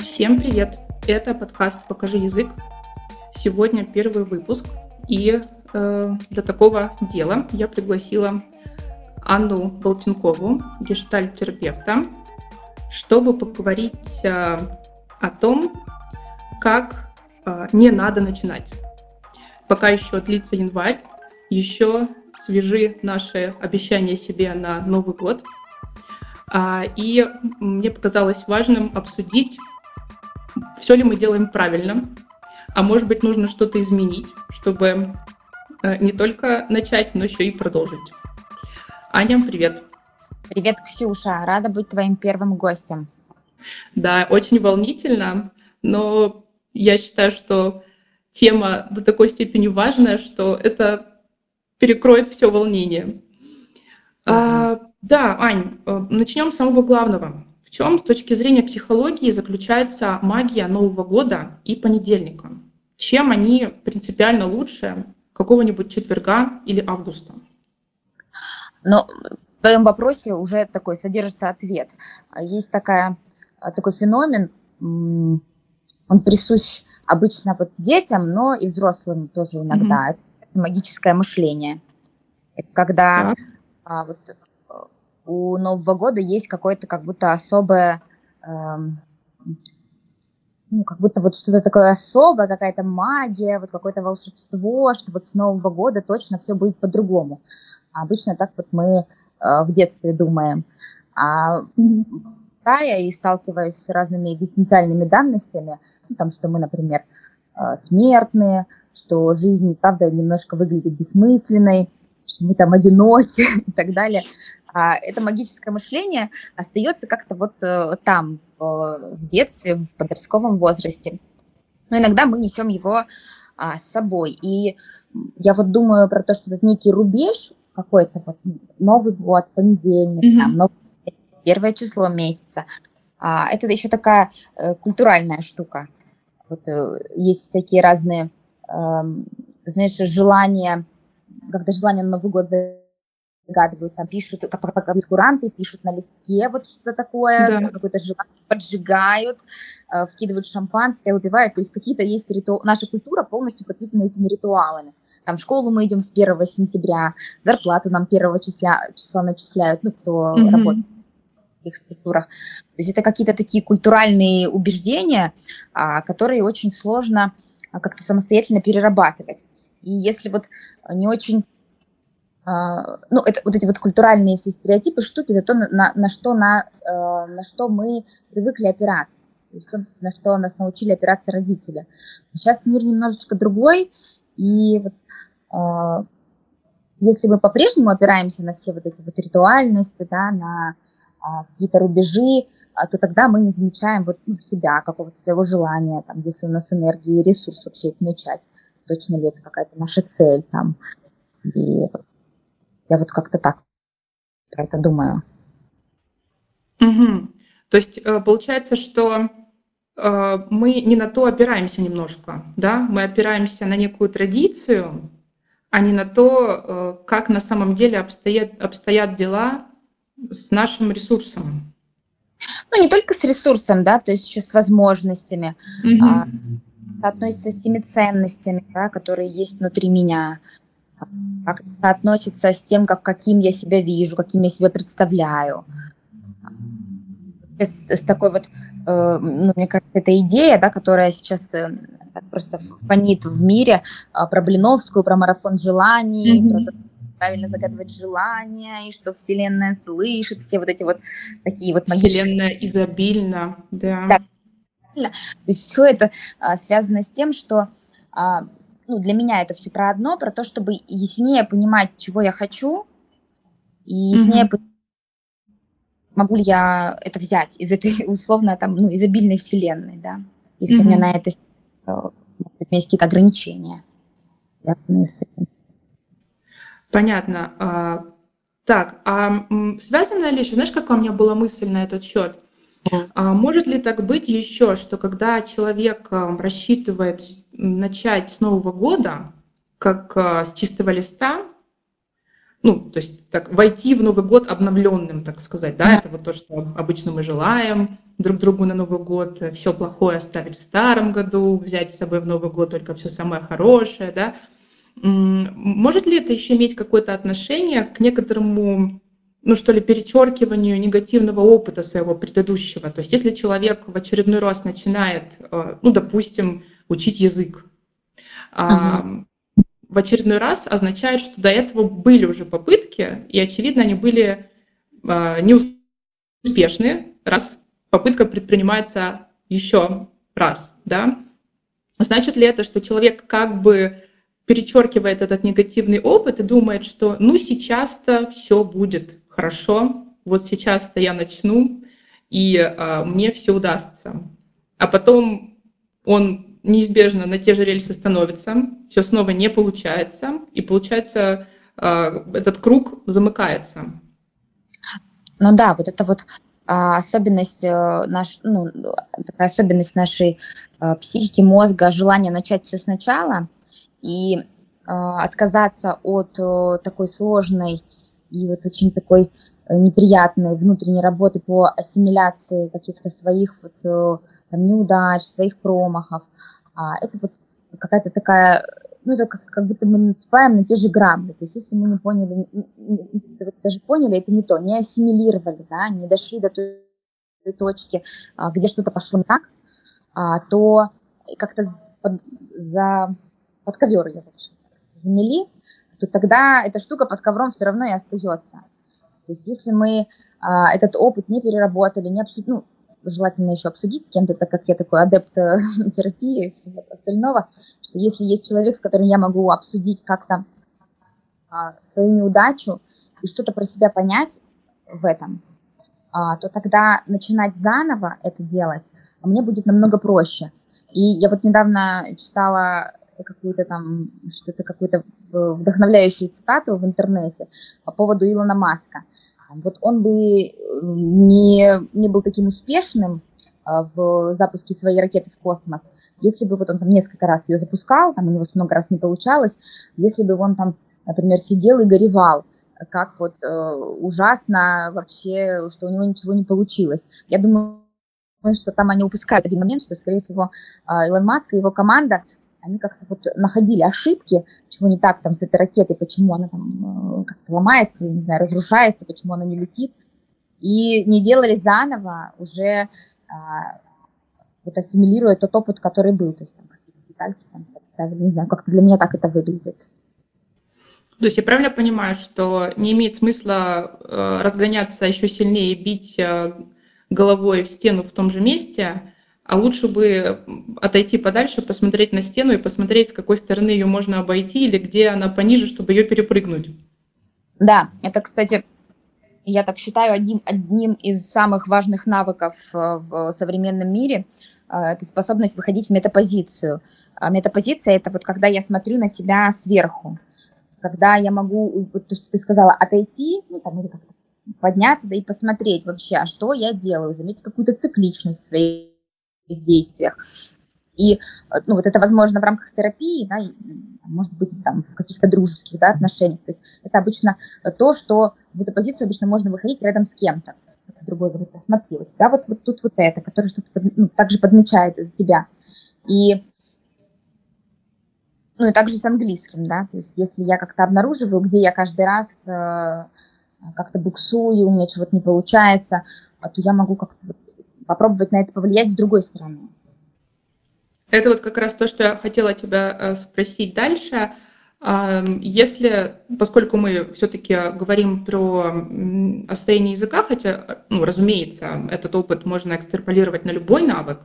Всем привет! Это подкаст «Покажи язык». Сегодня первый выпуск, и э, для такого дела я пригласила Анну Болтенкову, гештальт-терапевта, чтобы поговорить э, о том, как э, не надо начинать. Пока еще длится январь, еще свежи наши обещания себе на Новый год. А, и мне показалось важным обсудить, все ли мы делаем правильно, а может быть нужно что-то изменить, чтобы э, не только начать, но еще и продолжить. Аня, привет. Привет, Ксюша. Рада быть твоим первым гостем. Да, очень волнительно, но я считаю, что тема до такой степени важная, что это перекроет все волнение. Mm-hmm. А, да, Ань, э, начнем с самого главного. В чем с точки зрения психологии заключается магия Нового года и понедельника? Чем они принципиально лучше какого-нибудь четверга или августа? Но в твоем вопросе уже такой содержится ответ. Есть такая, такой феномен, он присущ обычно вот детям, но и взрослым тоже иногда. Mm-hmm. Магическое мышление. Это когда а, вот э, у Нового года есть какое-то как будто особое, эм, ну, как будто вот что-то такое особое, какая-то магия, вот какое-то волшебство, что вот с Нового года точно все будет по-другому. А обычно так вот мы э, в детстве думаем. А читая и сталкиваясь с разными экзистенциальными данностями, ну, там, что мы, например, э, смертные, что жизнь, правда, немножко выглядит бессмысленной, что мы там одиноки и так далее. А это магическое мышление остается как-то вот э, там, в, в детстве, в подростковом возрасте. Но иногда мы несем его а, с собой. И я вот думаю про то, что это некий рубеж какой-то, вот Новый год, понедельник, mm-hmm. там, Новый первое число месяца. А, это еще такая э, культуральная штука. Вот э, есть всякие разные, знаешь, желания, когда желания на Новый год загадывают, там пишут, как, куранты, пишут на листке вот что-то такое, да. какое-то желание, поджигают, э, вкидывают шампанское, выпивают. То есть какие-то есть ритуалы. Наша культура полностью подпитана этими ритуалами. Там в школу мы идем с 1 сентября, зарплату нам 1 числа, числа начисляют, ну, кто mm-hmm. работает структурах. То есть это какие-то такие культуральные убеждения, а, которые очень сложно как-то самостоятельно перерабатывать. И если вот не очень а, ну, это вот эти вот культуральные все стереотипы, штуки, это то, на, на, что, на, на что мы привыкли опираться, то есть то, на что нас научили опираться родители. Сейчас мир немножечко другой, и вот если мы по-прежнему опираемся на все вот эти вот ритуальности, да, на а, какие-то рубежи, а, то тогда мы не замечаем вот ну, себя, какого-то своего желания, там, если у нас энергии и ресурс вообще это начать, точно ли это какая-то наша цель там. И я вот как-то так про это думаю. Угу. То есть э, получается, что э, мы не на то опираемся немножко, да, мы опираемся на некую традицию, а не на то, э, как на самом деле обстоят, обстоят дела с нашим ресурсом. Ну, не только с ресурсом, да, то есть еще с возможностями. Угу. А, относится с теми ценностями, да, которые есть внутри меня. Как это относится с тем, как, каким я себя вижу, каким я себя представляю. С, с такой вот, э, ну, мне кажется, эта идея, да, которая сейчас э, просто фонит в мире, э, про Блиновскую, про марафон желаний, mm-hmm. про правильно загадывать желания, и что Вселенная слышит, все вот эти вот такие вот магические... Вселенная изобильна, да. да. То есть все это а, связано с тем, что а, ну, для меня это все про одно, про то, чтобы яснее понимать, чего я хочу, и яснее mm-hmm. понимать, могу ли я это взять из этой условно там, ну, изобильной вселенной, да, если mm-hmm. у меня на это есть какие-то ограничения, связанные с этим. Понятно. А, так, а связано ли еще, знаешь, какая у меня была мысль на этот счет? А может ли так быть еще, что когда человек а, рассчитывает начать с Нового года, как а, с чистого листа, ну, то есть так, войти в Новый год обновленным, так сказать, да, это вот то, что обычно мы желаем друг другу на Новый год, все плохое оставить в старом году, взять с собой в Новый год только все самое хорошее, да. Может ли это еще иметь какое-то отношение к некоторому, ну что ли, перечеркиванию негативного опыта своего предыдущего? То есть если человек в очередной раз начинает, э, ну, допустим, учить язык, uh-huh в очередной раз означает, что до этого были уже попытки, и, очевидно, они были э, неуспешны, раз попытка предпринимается еще раз, да. Значит ли это, что человек как бы перечеркивает этот негативный опыт и думает, что ну сейчас-то все будет хорошо, вот сейчас-то я начну, и э, мне все удастся. А потом он неизбежно на те же рельсы становится, все снова не получается, и получается а, этот круг замыкается. Ну да, вот это вот а, особенность э, наш, ну, такая особенность нашей а, психики, мозга, желание начать все сначала и отказаться от э, такой сложной и вот очень такой э, неприятной внутренней работы по ассимиляции каких-то своих вот, там, неудач, своих промахов, а, это вот какая-то такая, ну, это как, как будто мы наступаем на те же грабли. То есть, если мы не поняли, не, не, вот даже поняли, это не то, не ассимилировали, да, не дошли до той, той точки, а, где что-то пошло не так, а, то как-то за, под ковер ее, в общем, замели, то тогда эта штука под ковром все равно и остается. То есть, если мы а, этот опыт не переработали, не обсудили, ну, желательно еще обсудить с кем-то, так как я такой адепт э, терапии и всего остального, что если есть человек, с которым я могу обсудить как-то а, свою неудачу и что-то про себя понять в этом, а, то тогда начинать заново это делать мне будет намного проще. И я вот недавно читала какую-то там, что-то, какую-то вдохновляющую цитату в интернете по поводу Илона Маска – вот он бы э, не, не был таким успешным а, в запуске своей ракеты в космос, если бы вот он там несколько раз ее запускал, там у него очень много раз не получалось, если бы он там, например, сидел и горевал, как вот э, ужасно вообще, что у него ничего не получилось. Я думаю, что там они упускают один момент, что, скорее всего, э, Илон Маск и его команда они как-то вот находили ошибки, чего не так там с этой ракетой, почему она там э, как-то ломается, не знаю, разрушается, почему она не летит, и не делали заново уже а, вот ассимилируя тот опыт, который был, то есть там детальки, там, не знаю, как-то для меня так это выглядит. То есть я правильно понимаю, что не имеет смысла э, разгоняться еще сильнее и бить э, головой в стену в том же месте, а лучше бы отойти подальше, посмотреть на стену и посмотреть, с какой стороны ее можно обойти или где она пониже, чтобы ее перепрыгнуть. Да, это, кстати, я так считаю, одним, одним из самых важных навыков э, в современном мире э, – это способность выходить в метапозицию. А метапозиция – это вот когда я смотрю на себя сверху, когда я могу, вот то, что ты сказала, отойти, ну, там, или как-то подняться, да и посмотреть вообще, а что я делаю, заметить какую-то цикличность своей действиях. И э, ну, вот это возможно в рамках терапии, да, и, может быть, там, в каких-то дружеских да, отношениях. То есть это обычно то, что в эту позицию обычно можно выходить рядом с кем-то. Другой говорит, смотри, у тебя вот, вот тут вот это, который что-то ну, также подмечает из тебя. И ну и также с английским, да, то есть если я как-то обнаруживаю, где я каждый раз э, как-то буксую, у меня чего-то не получается, то я могу как-то попробовать на это повлиять с другой стороны. Это вот как раз то, что я хотела тебя э, спросить дальше. Если, поскольку мы все-таки говорим про освоение языка, хотя, ну, разумеется, этот опыт можно экстраполировать на любой навык,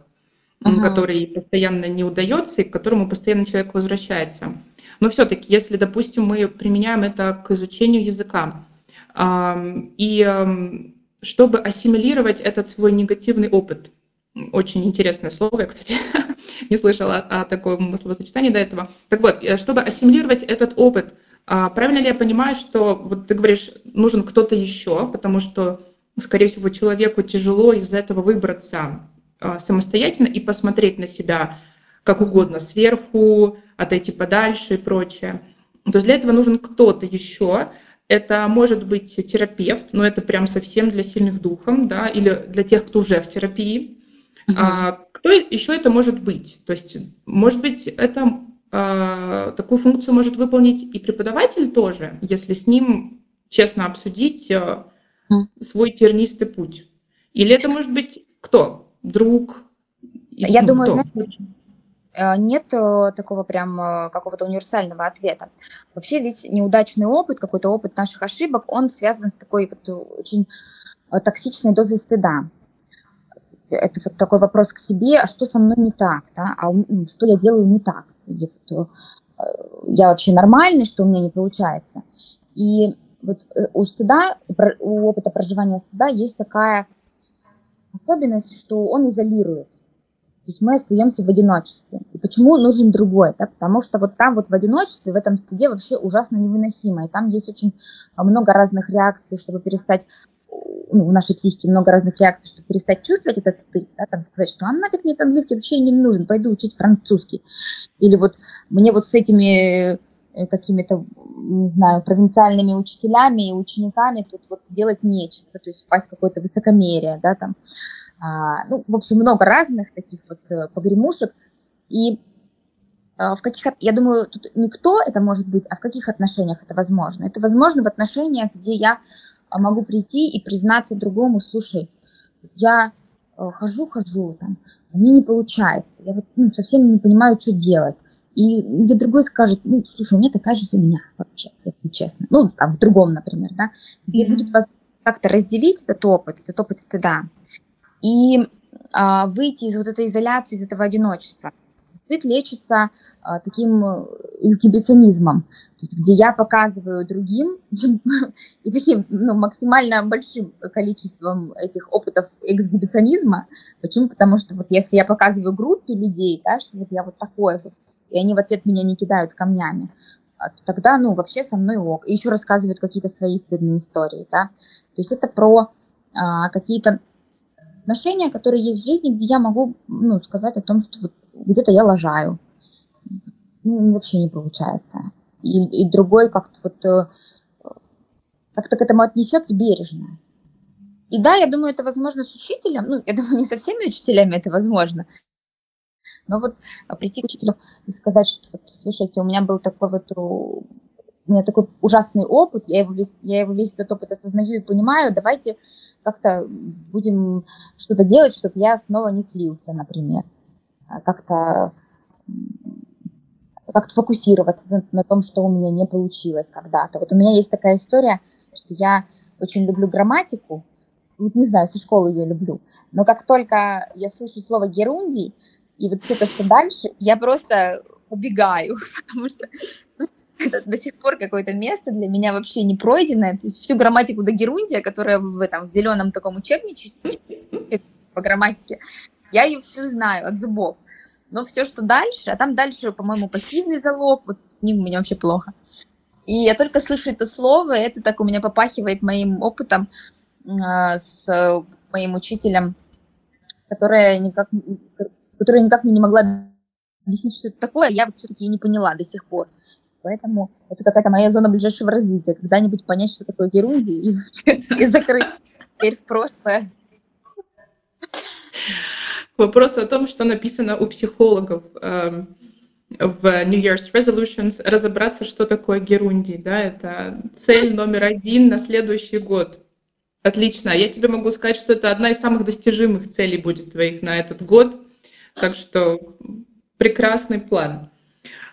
uh-huh. который постоянно не удается и к которому постоянно человек возвращается. Но все-таки, если, допустим, мы применяем это к изучению языка, и чтобы ассимилировать этот свой негативный опыт. Очень интересное слово, я, кстати, не слышала о, таком словосочетании до этого. Так вот, э, чтобы ассимилировать этот опыт, а, правильно ли я понимаю, что вот ты говоришь, нужен кто-то еще, потому что, скорее всего, человеку тяжело из этого выбраться а, самостоятельно и посмотреть на себя как угодно, сверху, отойти подальше и прочее. То есть для этого нужен кто-то еще, это может быть терапевт, но это прям совсем для сильных духом, да, или для тех, кто уже в терапии. Угу. А, кто еще это может быть? То есть, может быть, это а, такую функцию может выполнить и преподаватель тоже, если с ним честно обсудить а, свой тернистый путь. Или это может быть кто? Друг? Я ну, думаю, знаешь, Э, нет э, такого прям э, какого-то универсального ответа. Вообще весь неудачный опыт, какой-то опыт наших ошибок, он связан с такой вот очень токсичной дозой стыда. Это вот такой вопрос к себе, а что со мной не так, да? а ну, что я делаю не так, или вот, я вообще нормальный, что у меня не получается. И вот у стыда, у опыта проживания стыда есть такая особенность, что он изолирует. То есть мы остаемся в одиночестве. И почему нужен другой? Да? Потому что вот там вот в одиночестве, в этом стыде вообще ужасно невыносимо. И там есть очень много разных реакций, чтобы перестать ну, в нашей психике много разных реакций, чтобы перестать чувствовать этот стыд, да, там сказать, что а нафиг мне этот английский вообще не нужен, пойду учить французский. Или вот мне вот с этими э, какими-то, не знаю, провинциальными учителями и учениками тут вот делать нечего, то есть впасть в какое-то высокомерие, да, там, а, ну, в общем, много разных таких вот э, погремушек. И а, в каких, я думаю, тут не кто это может быть, а в каких отношениях это возможно. Это возможно в отношениях, где я а, могу прийти и признаться другому, слушай, я э, хожу, хожу, там, мне не получается, я вот ну, совсем не понимаю, что делать. И где другой скажет, ну, слушай, у меня такая же фигня вообще, если честно. Ну, там, в другом, например, да, где mm-hmm. будет возможность как-то разделить этот опыт, этот опыт стыда, и а, выйти из вот этой изоляции, из этого одиночества. Стыд лечится а, таким э, эксгибиционизмом, то есть где я показываю другим и таким ну, максимально большим количеством этих опытов эксгибиционизма. Почему? Потому что вот если я показываю группе людей, да, что вот я вот такой вот, и они в ответ меня не кидают камнями, а, тогда, ну, вообще со мной ок. И еще рассказывают какие-то свои стыдные истории, да. То есть это про а, какие-то отношения, которые есть в жизни, где я могу ну, сказать о том, что вот где-то я лажаю. Ну, вообще не получается. И, и другой как-то вот э, как-то к этому отнесется бережно. И да, я думаю, это возможно с учителем. Ну, я думаю, не со всеми учителями это возможно. Но вот прийти к учителю и сказать, что вот, слушайте, у меня был такой вот у меня такой ужасный опыт, я его весь, я его весь этот опыт осознаю и понимаю, давайте как-то будем что-то делать, чтобы я снова не слился, например. А как-то как-то фокусироваться на, на том, что у меня не получилось когда-то. Вот у меня есть такая история, что я очень люблю грамматику, вот не знаю, со школы ее люблю, но как только я слышу слово герундий, и вот все то, что дальше, я просто убегаю, потому что до сих пор какое-то место для меня вообще не пройденное. То есть всю грамматику до Герундия, которая в этом в зеленом таком учебничестве по грамматике, я ее всю знаю от зубов. Но все, что дальше, а там дальше, по-моему, пассивный залог, вот с ним у меня вообще плохо. И я только слышу это слово, и это так у меня попахивает моим опытом э, с моим учителем, которая никак, которая никак мне не могла объяснить, что это такое, я вот все-таки не поняла до сих пор. Поэтому это какая-то моя зона ближайшего развития. Когда-нибудь понять, что такое Герунди, и, и закрыть дверь в прошлое. Вопрос о том, что написано у психологов э, в New Year's Resolutions, разобраться, что такое Герунди. Да? Это цель номер один на следующий год. Отлично. Я тебе могу сказать, что это одна из самых достижимых целей будет твоих на этот год. Так что прекрасный план.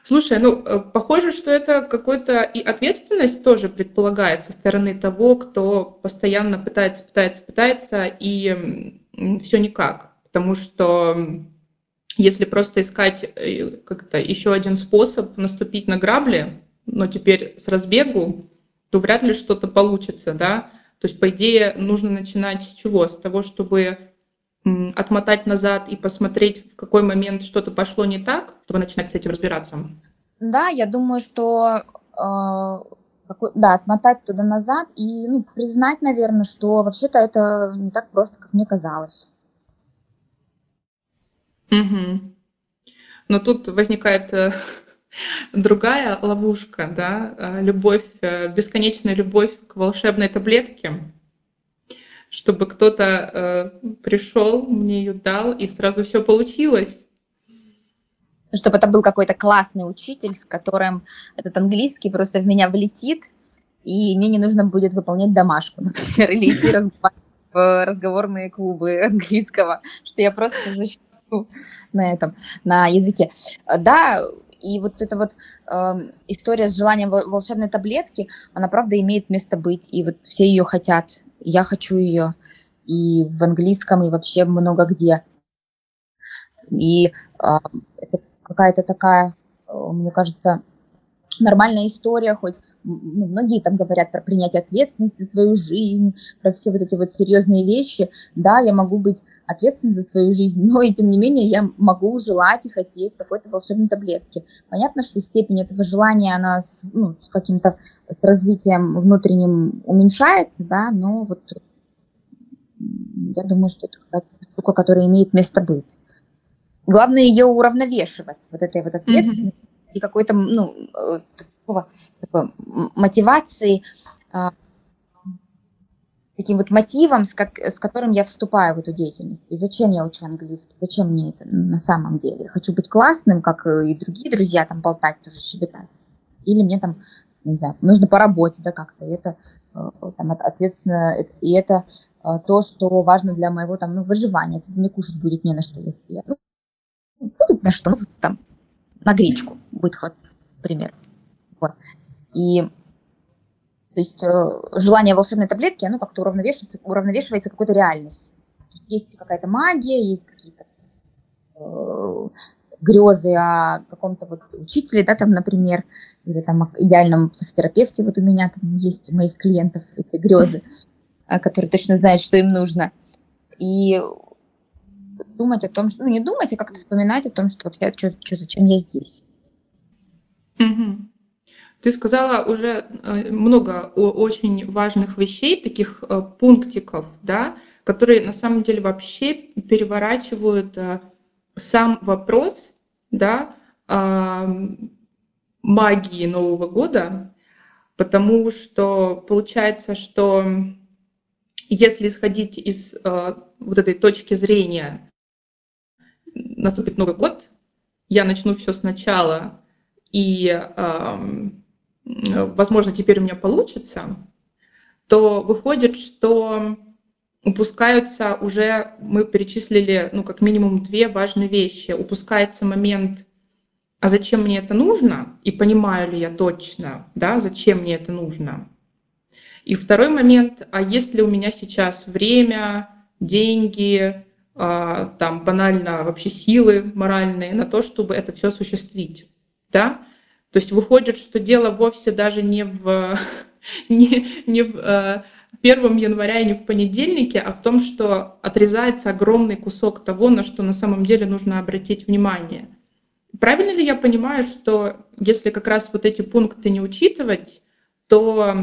Слушай, ну, э, похоже, что это какой-то и ответственность тоже предполагает со стороны того, кто постоянно пытается, пытается, пытается, и все никак. Потому что если просто искать э, как-то еще один способ наступить на грабли, но теперь с разбегу, то вряд ли что-то получится, да. То есть, по идее, нужно начинать с чего? С того, чтобы отмотать назад и посмотреть, в какой момент что-то пошло не так, чтобы начинать с этим разбираться? Да, я думаю, что э, да, отмотать туда назад и ну, признать, наверное, что вообще-то это не так просто, как мне казалось. Угу. Но тут возникает э, другая ловушка, да, а, любовь, э, бесконечная любовь к волшебной таблетке, чтобы кто-то э, пришел, мне ее дал, и сразу все получилось. Чтобы это был какой-то классный учитель, с которым этот английский просто в меня влетит, и мне не нужно будет выполнять домашку, например, или идти в разговорные клубы английского, что я просто защиту на этом, на языке. Да, и вот эта вот э, история с желанием волшебной таблетки, она правда имеет место быть, и вот все ее хотят. Я хочу ее и в английском, и вообще много где. И э, это какая-то такая, э, мне кажется, нормальная история, хоть ну, многие там говорят про принятие ответственности за свою жизнь, про все вот эти вот серьезные вещи. Да, я могу быть ответственной за свою жизнь, но и тем не менее я могу желать и хотеть какой-то волшебной таблетки. Понятно, что степень этого желания, она с, ну, с каким-то с развитием внутренним уменьшается, да, но вот я думаю, что это какая-то штука, которая имеет место быть. Главное ее уравновешивать, вот этой вот ответственностью mm-hmm. И какой-то, ну, э, такой мотивации, а, таким вот мотивом, с, как, с которым я вступаю в эту деятельность. И зачем я учу английский? Зачем мне это на самом деле? Я хочу быть классным, как и другие друзья, там болтать, тоже щебетать. Или мне там, не знаю, нужно по работе, да, как-то. И это э, там, ответственно, и это э, то, что важно для моего там, ну, выживания. Типа, мне кушать будет не на что, если я... Ну, будет на что, ну, там, на гречку будет хватать, например. Вот. И то есть э, желание волшебной таблетки, оно как-то уравновешивается, уравновешивается какой-то реальностью. Есть какая-то магия, есть какие-то э, грезы о каком-то вот учителе, да, там, например, или там идеальном психотерапевте, вот у меня там есть у моих клиентов эти грезы, которые точно знают, что им нужно. И думать о том, что, ну, не думать, а как-то вспоминать о том, что вообще, что, что, зачем я здесь. Угу. Ты сказала уже э, много очень важных вещей, таких э, пунктиков, да, которые на самом деле вообще переворачивают э, сам вопрос, да, магии Нового года, потому что получается, что если исходить из вот этой точки зрения, наступит Новый год, я начну все сначала, и возможно, теперь у меня получится, то выходит, что упускаются уже, мы перечислили, ну, как минимум две важные вещи. Упускается момент, а зачем мне это нужно, и понимаю ли я точно, да, зачем мне это нужно. И второй момент, а есть ли у меня сейчас время, деньги, а, там банально вообще силы моральные на то, чтобы это все осуществить, да? То есть выходит, что дело вовсе даже не в, не, не в 1 э, января и не в понедельнике, а в том, что отрезается огромный кусок того, на что на самом деле нужно обратить внимание. Правильно ли я понимаю, что если как раз вот эти пункты не учитывать, то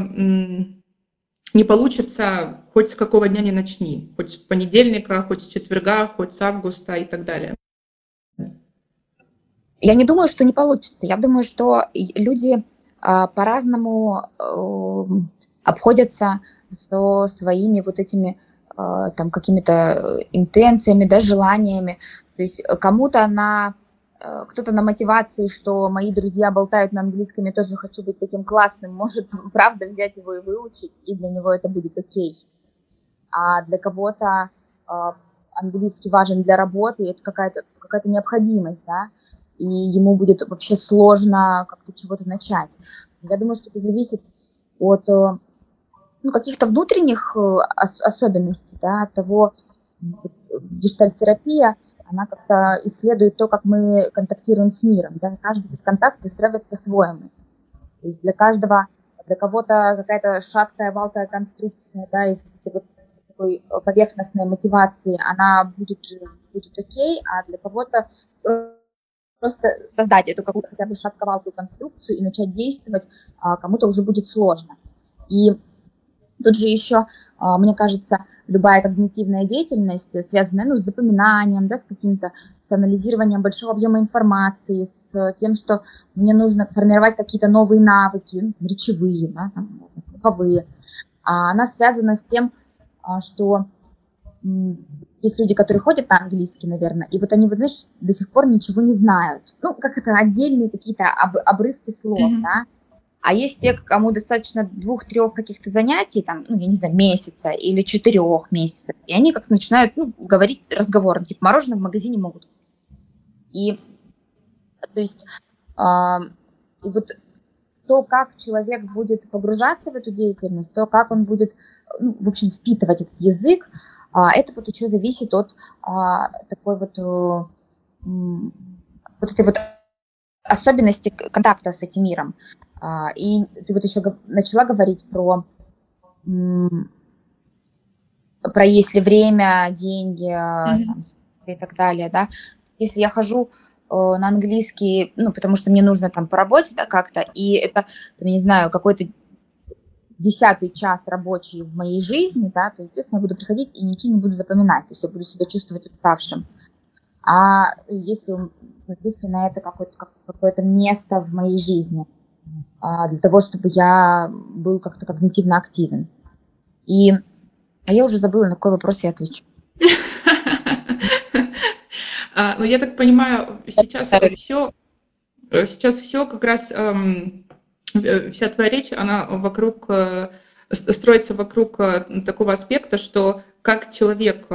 не получится хоть с какого дня не начни, хоть с понедельника, хоть с четверга, хоть с августа и так далее? Я не думаю, что не получится. Я думаю, что люди а, по-разному э, обходятся со своими вот этими э, там какими-то интенциями, да, желаниями. То есть кому-то на э, кто-то на мотивации, что мои друзья болтают на английском, я тоже хочу быть таким классным, может, правда, взять его и выучить, и для него это будет окей. А для кого-то э, английский важен для работы, это какая-то какая необходимость, да, и ему будет вообще сложно как-то чего-то начать. Я думаю, что это зависит от э, ну, каких-то внутренних э, особенностей, да, от того, гештальтерапия, она как-то исследует то, как мы контактируем с миром, да, каждый этот контакт выстраивает по-своему. То есть для каждого, для кого-то какая-то шаткая, валкая конструкция, да, из вот такой поверхностной мотивации, она будет, будет окей, а для кого-то просто создать эту какую-то хотя бы шатковалку конструкцию и начать действовать а, кому-то уже будет сложно. И Тут же еще, а, мне кажется, любая когнитивная деятельность, связанная ну, с запоминанием, да, с каким-то, с анализированием большого объема информации, с тем, что мне нужно формировать какие-то новые навыки, ну, речевые, да, там, языковые, а она связана с тем, а, что есть люди, которые ходят на английский, наверное, и вот они, вот, знаешь, до сих пор ничего не знают. Ну, как это отдельные какие-то об, обрывки слов, mm-hmm. да. А есть те, кому достаточно двух-трех каких-то занятий, там, ну, я не знаю, месяца или четырех месяцев, и они как начинают, ну, говорить разговором, типа, мороженое в магазине могут. И, то есть, э, и вот то, как человек будет погружаться в эту деятельность, то, как он будет, ну, в общем, впитывать этот язык, а, это вот еще зависит от а, такой вот, э, вот этой вот особенности контакта с этим миром. А, и ты вот еще начала говорить про про если время, деньги mm-hmm. и так далее, да. Если я хожу э, на английский, ну, потому что мне нужно там по работе, да, как-то, и это, там, не знаю, какой-то десятый час рабочий в моей жизни, да, то, естественно, я буду приходить и ничего не буду запоминать, то есть я буду себя чувствовать уставшим. А если, если на это какое-то, какое-то место в моей жизни, для того, чтобы я был как-то когнитивно активен. И а я уже забыла, на какой вопрос я отвечу. А, ну, я так понимаю, сейчас все, сейчас все как раз эм, Э, вся твоя речь, она вокруг, э, строится вокруг э, такого аспекта, что как человек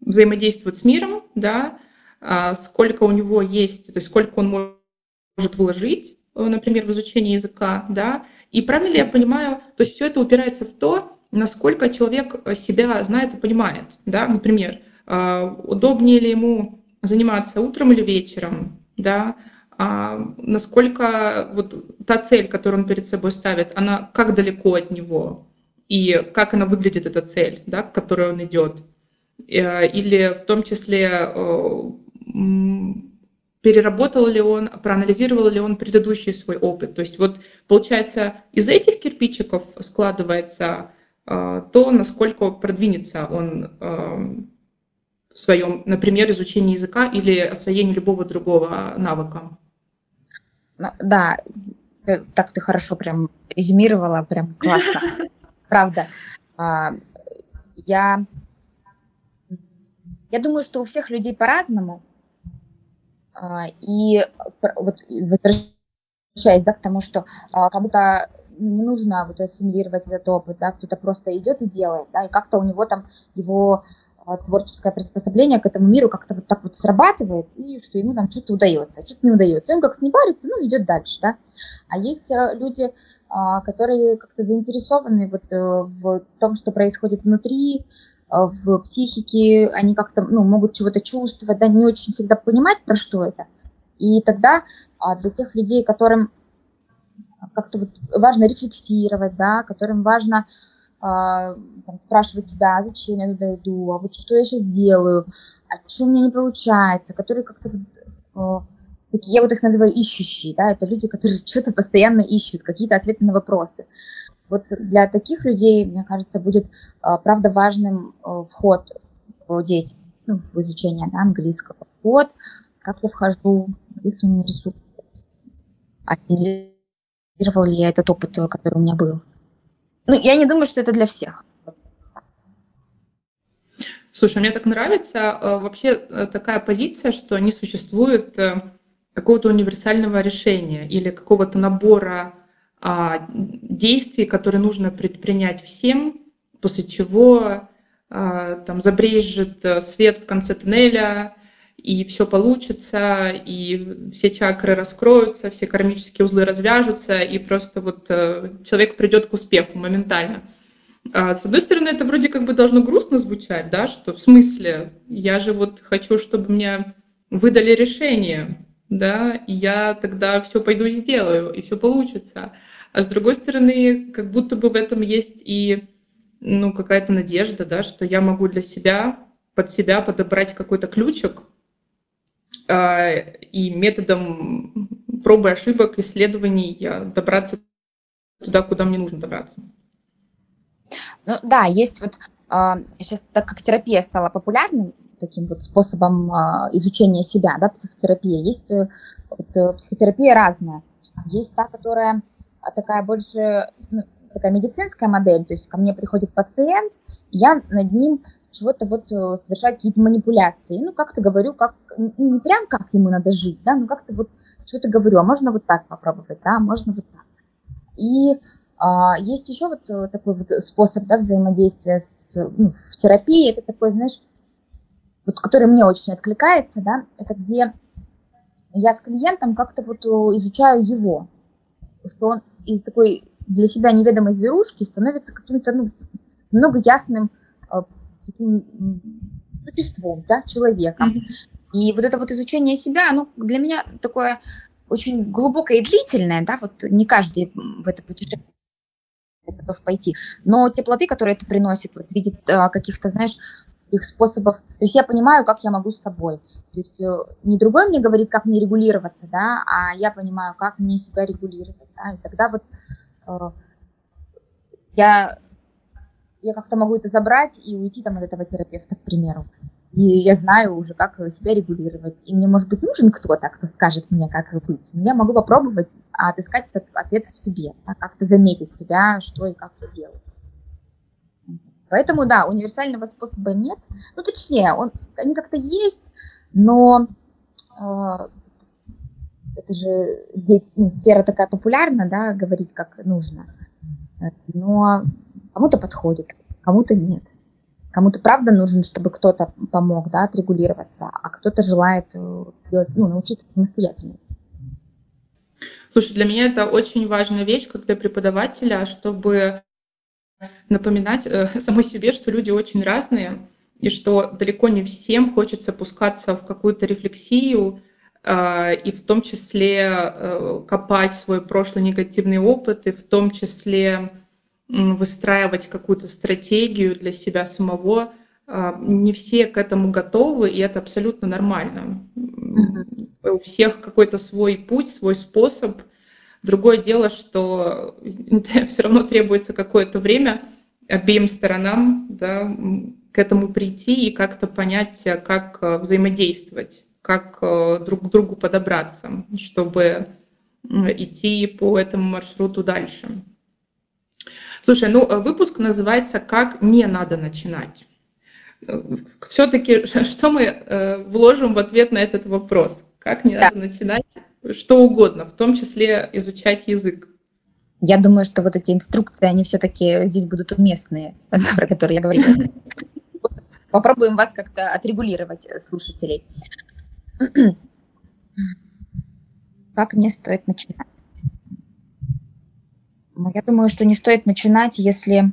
взаимодействует с миром, да, а сколько у него есть, то есть сколько он может вложить, например, в изучение языка, да, и правильно ли я понимаю, то есть все это упирается в то, насколько человек себя знает и понимает, да, например, удобнее ли ему заниматься утром или вечером, да, а насколько вот та цель, которую он перед собой ставит, она как далеко от него, и как она выглядит, эта цель, да, к которой он идет. Э, или в том числе э, переработал ли он, проанализировал ли он предыдущий свой опыт. То есть вот получается из этих кирпичиков складывается э, то, насколько продвинется он в своем, например, изучении языка или освоении любого другого навыка. Да, э, так ты хорошо прям резюмировала, прям классно. Правда. А, я, я думаю, что у всех людей по-разному. А, и вот возвращаясь да, к тому, что а, кому-то не нужно вот ассимилировать этот опыт, да, кто-то просто идет и делает, да, и как-то у него там его а, творческое приспособление к этому миру как-то вот так вот срабатывает, и что ему там что-то удается, а что-то не удается. И он как-то не парится, ну, идет дальше, да. А есть люди, которые как-то заинтересованы вот э, в том, что происходит внутри, в психике, они как-то, ну, могут чего-то чувствовать, да, не очень всегда понимать, про что это. И тогда а, для тех людей, которым как-то вот важно рефлексировать, да, которым важно а, там, спрашивать себя, а зачем я туда иду, а вот что я сейчас делаю, а что у меня не получается, которые как-то вот, такие, я вот их называю ищущие, да, это люди, которые что-то постоянно ищут, какие-то ответы на вопросы. Вот для таких людей, мне кажется, будет, а, правда, важным вход в дети, ну, в изучение да, английского. Вот, как я вхожу, если у меня ресурс, ассимилировал ли я этот опыт, который у меня был. Ну, я не думаю, что это для всех. Слушай, мне так нравится э, вообще э, такая позиция, что не существует э, какого-то универсального решения или какого-то набора действий, которые нужно предпринять всем, после чего а, там забрежет свет в конце туннеля, и все получится, и все чакры раскроются, все кармические узлы развяжутся, и просто вот э, человек придет к успеху моментально. А с одной стороны, это вроде как бы должно грустно звучать, да, что в смысле, я же вот хочу, чтобы мне выдали решение, да, и я тогда все пойду и сделаю, и все получится. А с другой стороны, как будто бы в этом есть и ну, какая-то надежда, да, что я могу для себя, под себя подобрать какой-то ключик, а, и методом проб и ошибок, исследований добраться туда, куда мне нужно добраться. Ну да, есть вот а, сейчас, так как терапия стала популярным таким вот способом а, изучения себя, да, психотерапия, есть э, вот, э, психотерапия разная. Есть та, которая такая больше, ну, такая медицинская модель, то есть ко мне приходит пациент, я над ним чего-то вот э, совершаю какие-то манипуляции. Ну, как-то говорю, как, не прям как ему надо жить, да, но как-то вот что-то говорю, а можно вот так попробовать, да, можно вот так. И а, есть еще вот э, такой вот способ да, взаимодействия с, ну, в терапии. Это такой, знаешь, вот, который мне очень откликается, да, это где я с клиентом как-то вот э, изучаю его, что он из такой для себя неведомой зверушки становится каким-то, ну, много ясным э, таким существом, да, человеком. Mm-hmm. И вот это вот изучение себя, оно для меня такое очень глубокое и длительное, да, вот не каждый в это путешествие готов пойти. Но теплоты, которые это приносит, вот видит а, каких-то, знаешь, их способов. То есть я понимаю, как я могу с собой. То есть э, не другой мне говорит, как мне регулироваться, да, а я понимаю, как мне себя регулировать, да, и тогда вот э, я, я как-то могу это забрать и уйти там от этого терапевта, к примеру. И я знаю уже, как себя регулировать. И мне, может быть, нужен кто-то, кто скажет мне, как быть. Но я могу попробовать отыскать этот ответ в себе, да, как-то заметить себя, что и как я делаю. Поэтому, да, универсального способа нет. Ну, точнее, он, они как-то есть, но э, это же дети, ну, сфера такая популярна, да, говорить как нужно. Но кому-то подходит, кому-то нет. Кому-то правда нужен, чтобы кто-то помог, да, отрегулироваться, а кто-то желает э, делать, ну, научиться самостоятельно. Слушай, для меня это очень важная вещь, как для преподавателя, чтобы напоминать э, самой себе, что люди очень разные, и что далеко не всем хочется пускаться в какую-то рефлексию, э, и в том числе э, копать свой прошлый негативный опыт, и в том числе выстраивать какую-то стратегию для себя самого. Э, не все к этому готовы, и это абсолютно нормально. У всех какой-то свой путь, свой способ. Другое дело, что все равно требуется какое-то время обеим сторонам да, к этому прийти и как-то понять, как э, взаимодействовать, как э, друг к другу подобраться, чтобы идти по этому маршруту дальше. Слушай, ну э, выпуск называется «Как не надо начинать». Все-таки что мы вложим в ответ на этот вопрос? Как не да. надо начинать что угодно, в том числе изучать язык. Я думаю, что вот эти инструкции, они все-таки здесь будут уместные, про которые я говорила. Попробуем вас как-то отрегулировать, э, слушателей. Как не стоит начинать? Ну, я думаю, что не стоит начинать, если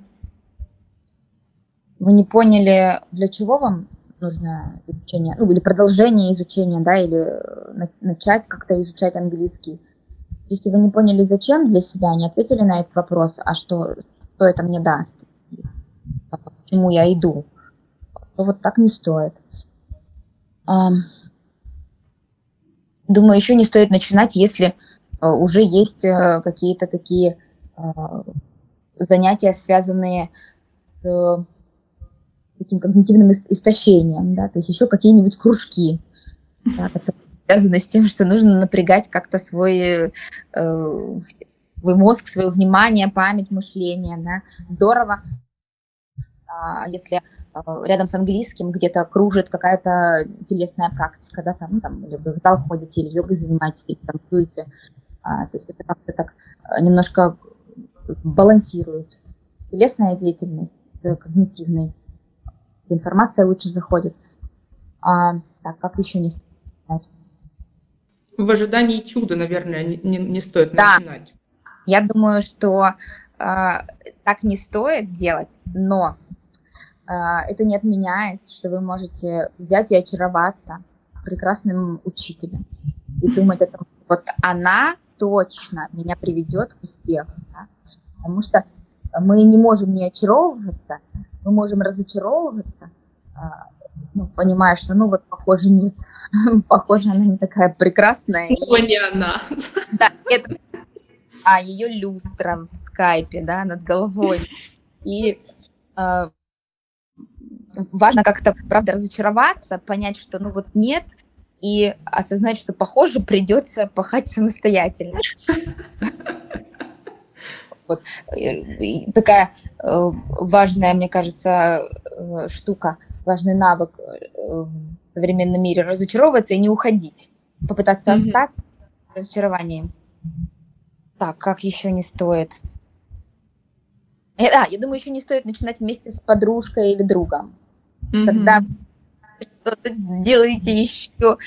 вы не поняли, для чего вам нужно изучение, ну, или продолжение изучения, да, или э, начать как-то изучать английский. Если вы не поняли, зачем для себя, не ответили на этот вопрос, а что, что это мне даст, почему я иду, то вот так не стоит. Думаю, еще не стоит начинать, если э, уже есть э, какие-то такие занятия, связанные с таким когнитивным истощением, да, то есть еще какие-нибудь кружки, да, связаны с тем, что нужно напрягать как-то свой, э, свой мозг, свое внимание, память, мышление, да, здорово, а, если э, рядом с английским где-то кружит какая-то телесная практика, да, там, там, вы в зал ходите, или йогой занимаетесь, или танцуете, а, то есть это как-то так э, немножко балансирует. Телесная деятельность когнитивной информация лучше заходит. А, так, как еще не стоит В ожидании чуда, наверное, не, не, стоит да. начинать. Я думаю, что э, так не стоит делать, но э, это не отменяет, что вы можете взять и очароваться прекрасным учителем и думать о том, вот она точно меня приведет к успеху, да? потому что мы не можем не очаровываться, мы можем разочаровываться, а, ну, понимая, что, ну, вот, похоже, нет. похоже, она не такая прекрасная. Снова не она. Да, это... А ее люстра в скайпе, да, над головой. И э, важно как-то, правда, разочароваться, понять, что ну вот нет, и осознать, что, похоже, придется пахать самостоятельно. Вот. И такая э, важная, мне кажется, э, штука, важный навык э, в современном мире разочаровываться и не уходить, попытаться mm-hmm. остаться разочарованием. Так, как еще не стоит? А, я думаю, еще не стоит начинать вместе с подружкой или другом. Mm-hmm. Когда что-то делаете еще,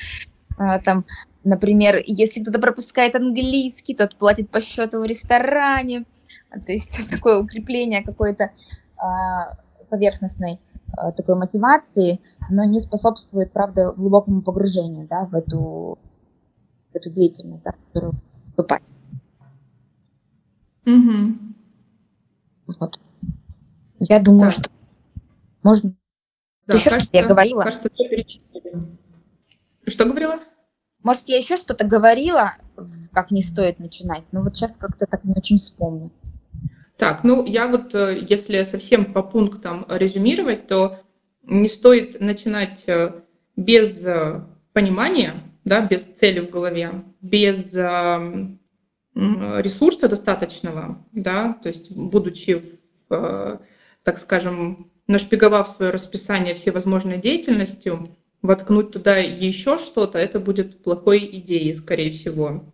там, например, если кто-то пропускает английский, тот платит по счету в ресторане, то есть такое укрепление какой-то а, поверхностной а, такой мотивации, но не способствует, правда, глубокому погружению, да, в эту, в эту деятельность, да, в которую вступать. Угу. Вот. Я думаю, да. что можно да, еще что-то я говорила. Кажется, все перечислили. Что говорила? Может, я еще что-то говорила, как не стоит начинать, но вот сейчас как-то так не очень вспомню. Так, ну я вот, э, если совсем по пунктам резюмировать, то не стоит начинать э, без э, понимания, да, без цели в голове, без ресурса достаточного, да, то есть будучи, в, так скажем, нашпиговав свое расписание всевозможной деятельностью, воткнуть туда еще что-то, это будет плохой идеей, скорее всего.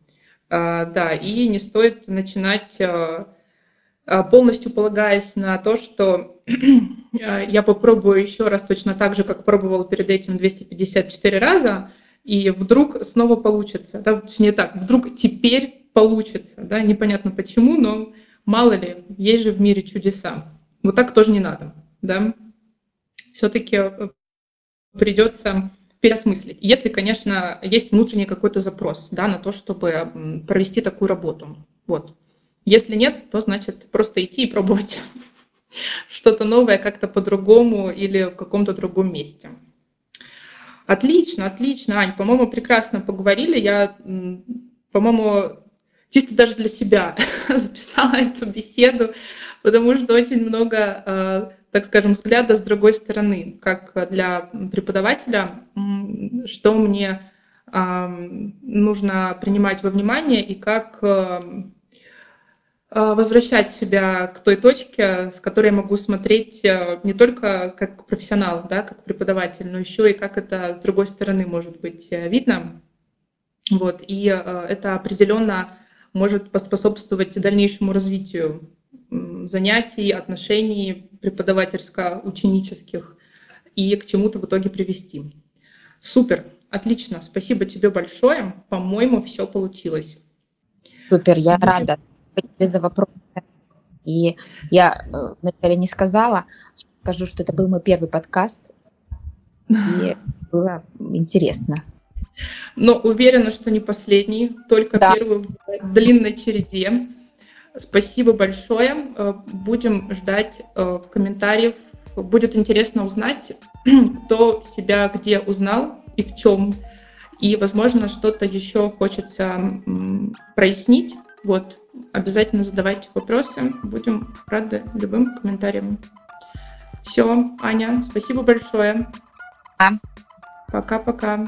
А, да, и не стоит начинать а, а, полностью полагаясь на то, что я попробую еще раз точно так же, как пробовал перед этим 254 раза, и вдруг снова получится, да, точнее так, вдруг теперь получится, да, непонятно почему, но мало ли, есть же в мире чудеса. Вот так тоже не надо да, все-таки э, придется переосмыслить. Если, конечно, есть внутренний какой-то запрос да, на то, чтобы провести такую работу. Вот. Если нет, то значит просто идти и пробовать что-то новое как-то по-другому или в каком-то другом месте. Отлично, отлично, Ань, по-моему, прекрасно поговорили. Я, по-моему, чисто даже для себя записала эту беседу, потому что очень много э, так скажем, взгляда с другой стороны, как для преподавателя, что мне нужно принимать во внимание и как а, возвращать себя к той точке, с которой я могу смотреть э, не только как профессионал, да, как преподаватель, но еще и как это с другой стороны может быть э, видно. Вот, и э, это определенно может поспособствовать дальнейшему развитию занятий, отношений преподавательско-ученических и к чему-то в итоге привести. Супер, отлично, спасибо тебе большое. По-моему, все получилось. Супер, я Будем... рада тебе за вопросы. И я э, вначале не сказала, скажу, что это был мой первый подкаст, и было интересно. Но уверена, что не последний, только да. первый в длинной череде. Спасибо большое. Э, будем ждать э, комментариев. Будет интересно узнать, кто себя где узнал и в чем. И, возможно, что-то еще хочется прояснить. Вот, обязательно задавайте вопросы. Будем рады любым комментариям. Все, Аня, спасибо большое. Пока-пока.